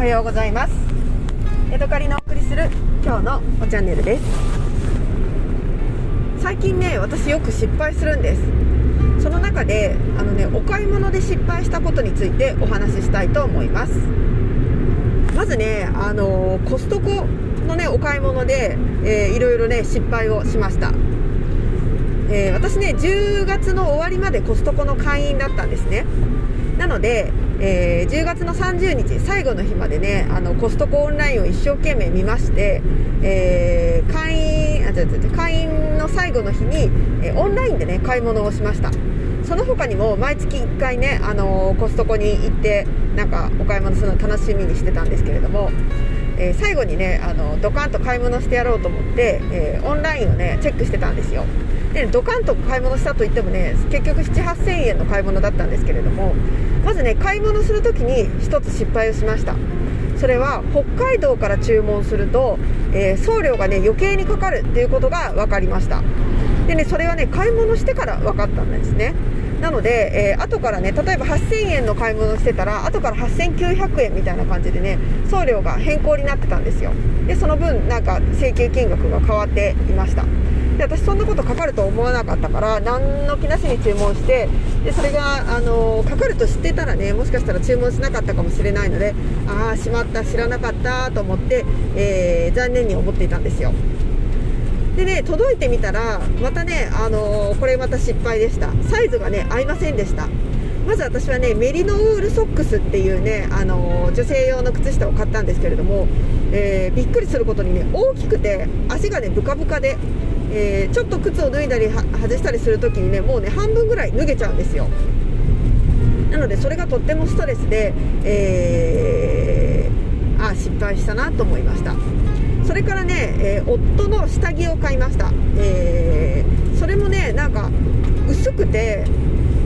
はようございます。江戸カリのお送りする今日のおチャンネルです。最近ね私よく失敗するんです。その中であのねお買い物で失敗したことについてお話ししたいと思います。まずねあのコストコのねお買い物で、えー、いろいろね失敗をしました。えー、私ね10月の終わりまでコストコの会員だったんですね。なので、えー、10月の30日最後の日までねあのコストコオンラインを一生懸命見まして、えー、会員あ違う違う会員の最後の日に、えー、オンラインでね買い物をしました。その他にも毎月1回ね、あのコストコに行ってなんかお買い物するの楽しみにしてたんですけれども、え最後にねあのドカンと買い物してやろうと思って、えオンラインをねチェックしてたんですよ。でドカンと買い物したといってもね結局7 8 0 0 0円の買い物だったんですけれどもまずね買い物する時に1つ失敗をしました。それは北海道から注文すると、えー、送料がね余計にかかるっていうことが分かりました。でねそれはね買い物してから分かったんですね。なので、えー、後からね例えば8000円の買い物してたら後から8900円みたいな感じでね送料が変更になってたんですよ。でその分なんか請求金額が変わっていました。で私そんなことかかると思わなかったから何の気なしに注文してでそれがあのかかると知ってたらねもしかしたら注文しなかったかもしれないのでああしまった知らなかったと思って、えー、残念に思っていたんですよ。でね届いてみたらまたね、あのー、これまた失敗でした。サイズがね合いませんでした。まず私はねメリノウールソックスっていうね、あのー、女性用の靴下を買ったんですけれども、えー、びっくりすることにね大きくて足がねブカブカでえ、ちょっと靴を脱いだり外したりする時にねもうね半分ぐらい脱げちゃうんですよ。なのでそれがとってもストレスで、えー、あ失敗したなと思いました。それからね、えー、夫の下着を買いました、えー、それもねなんか薄くて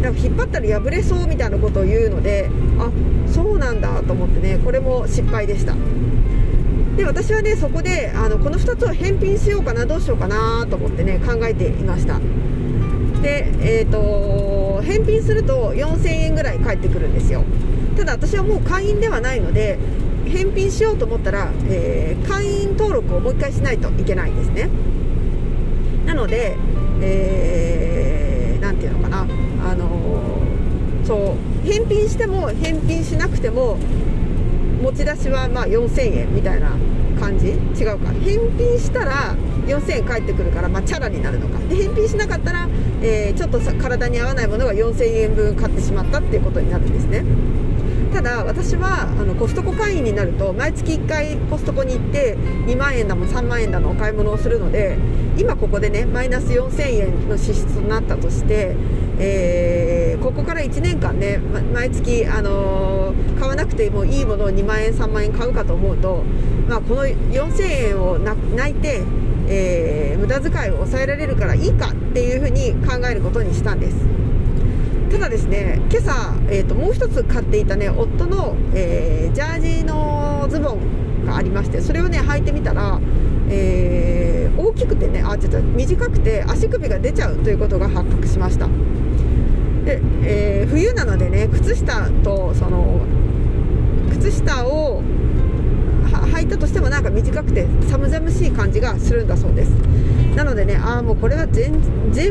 なんか引っ張ったら破れそうみたいなことを言うのであそうなんだと思ってねこれも失敗でした。で私はねそこであのこの2つを返品しようかなどうしようかなと思ってね考えていました。でえーと、返品すると4000円ぐらい返ってくるんですよ。ただ私はもう会員ではないので返品しようと思ったら、えー、会員登録をもう1回しないといけないんですね。なので、えー、ていうのかな。あのー、そう返品しても返品しなくても持ち出しはまあ4000円みたいな感じ？違うか。返品したら4000円返ってくるから、まあ、チャラになるのか。で返品しなかったら、えー、ちょっと体に合わないものが4000円分買ってしまったっていうことになるんですね。ただ私はあのコストコ会員になると毎月1回コストコに行って2万円だも3万円だのお買い物をするので今ここでねマイナス4000円の支出となったとして、えー、ここから1年間ね毎月、あのー、買わなくてもいいものを2万円3万円買うかと思うと、まあ、この4000円を泣いて、えー、無駄遣いを抑えられるからいいかっていうふうに考えることにしたんです。ただですね今朝、えーと、もう一つ買っていたね夫の、えー、ジャージのズボンがありましてそれをね履いてみたら、えー、大きくてねあちょっと短くて足首が出ちゃうということが発覚しました。で、えー、冬なのでね靴下とその靴下を履いたとしてもなんか短くて寒々しい感じがするんだそうです。なのでねああもうこれは全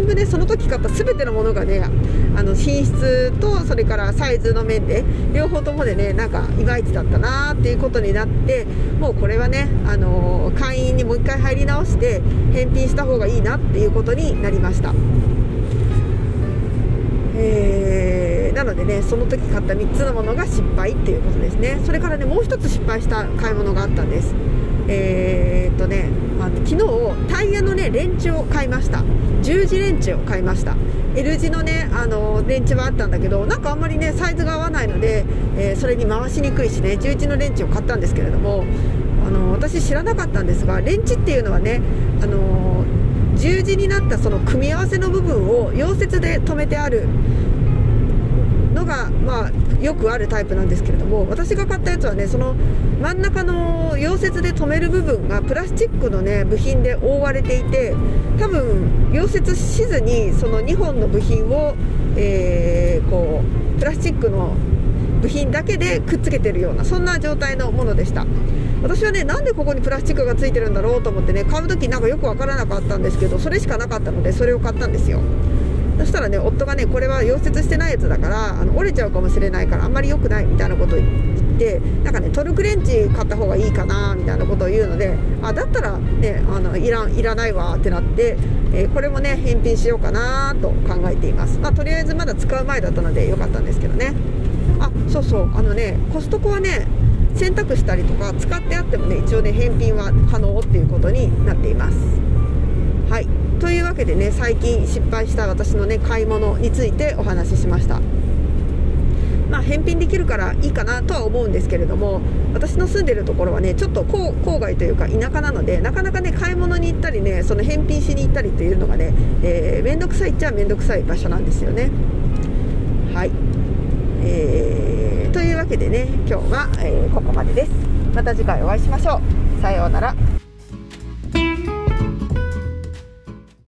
部ねその時買った全てのものがねあの品質とそれからサイズの面で両方ともでねなんかいまいちだったなーっていうことになってもうこれはね、あのー、会員にもう一回入り直して返品した方がいいなっていうことになりました。のでねその時買った3つのものが失敗っていうことですね。それからねもう1つ失敗した買い物があったんです。えー、っとね、あの昨日タイヤのねレンチを買いました。十字レンチを買いました。L 字のねあのレンチはあったんだけどなんかあんまりねサイズが合わないので、えー、それに回しにくいしね十字のレンチを買ったんですけれどもあの私知らなかったんですがレンチっていうのはねあの十字になったその組み合わせの部分を溶接で留めてあるのが、まあ、よくあるタイプなんですけれども私が買ったやつはねその真ん中の溶接で留める部分がプラスチックのね部品で覆われていて多分溶接しずにその2本の部品を、えー、こうプラスチックの部品だけでくっつけてるようなそんな状態のものでした。私はねなんでここにプラスチックがついてるんだろうと思ってね買う時なんかよくわからなかったんですけどそれしかなかったのでそれを買ったんですよ。そしたらね夫がねこれは溶接してないやつだからあの折れちゃうかもしれないからあんまり良くないみたいなことを言ってなんかねトルクレンチ買った方がいいかなみたいなことを言うのであだったらねあのいらいらないわってなって、えー、これもね返品しようかなと考えています、まあ、とりあえずまだ使う前だったので良かったんですけどね。あそうそう。あのねコストコはね洗濯したりとか使ってあってもね一応ね返品は可能っていうことになっています。はい。というわけでね最近失敗した私のね買い物についてお話ししました。まあ、返品できるからいいかなとは思うんですけれども私の住んでるところはねちょっと郊外というか田舎なのでなかなかね買い物に行ったりねその返品しに行ったりというのがね面倒、えー、くさいっちゃ面倒くさい場所なんですよね。はい、えー、というわけでね今日は、えー、ここまでです。また次回お会いしましょう。さようなら。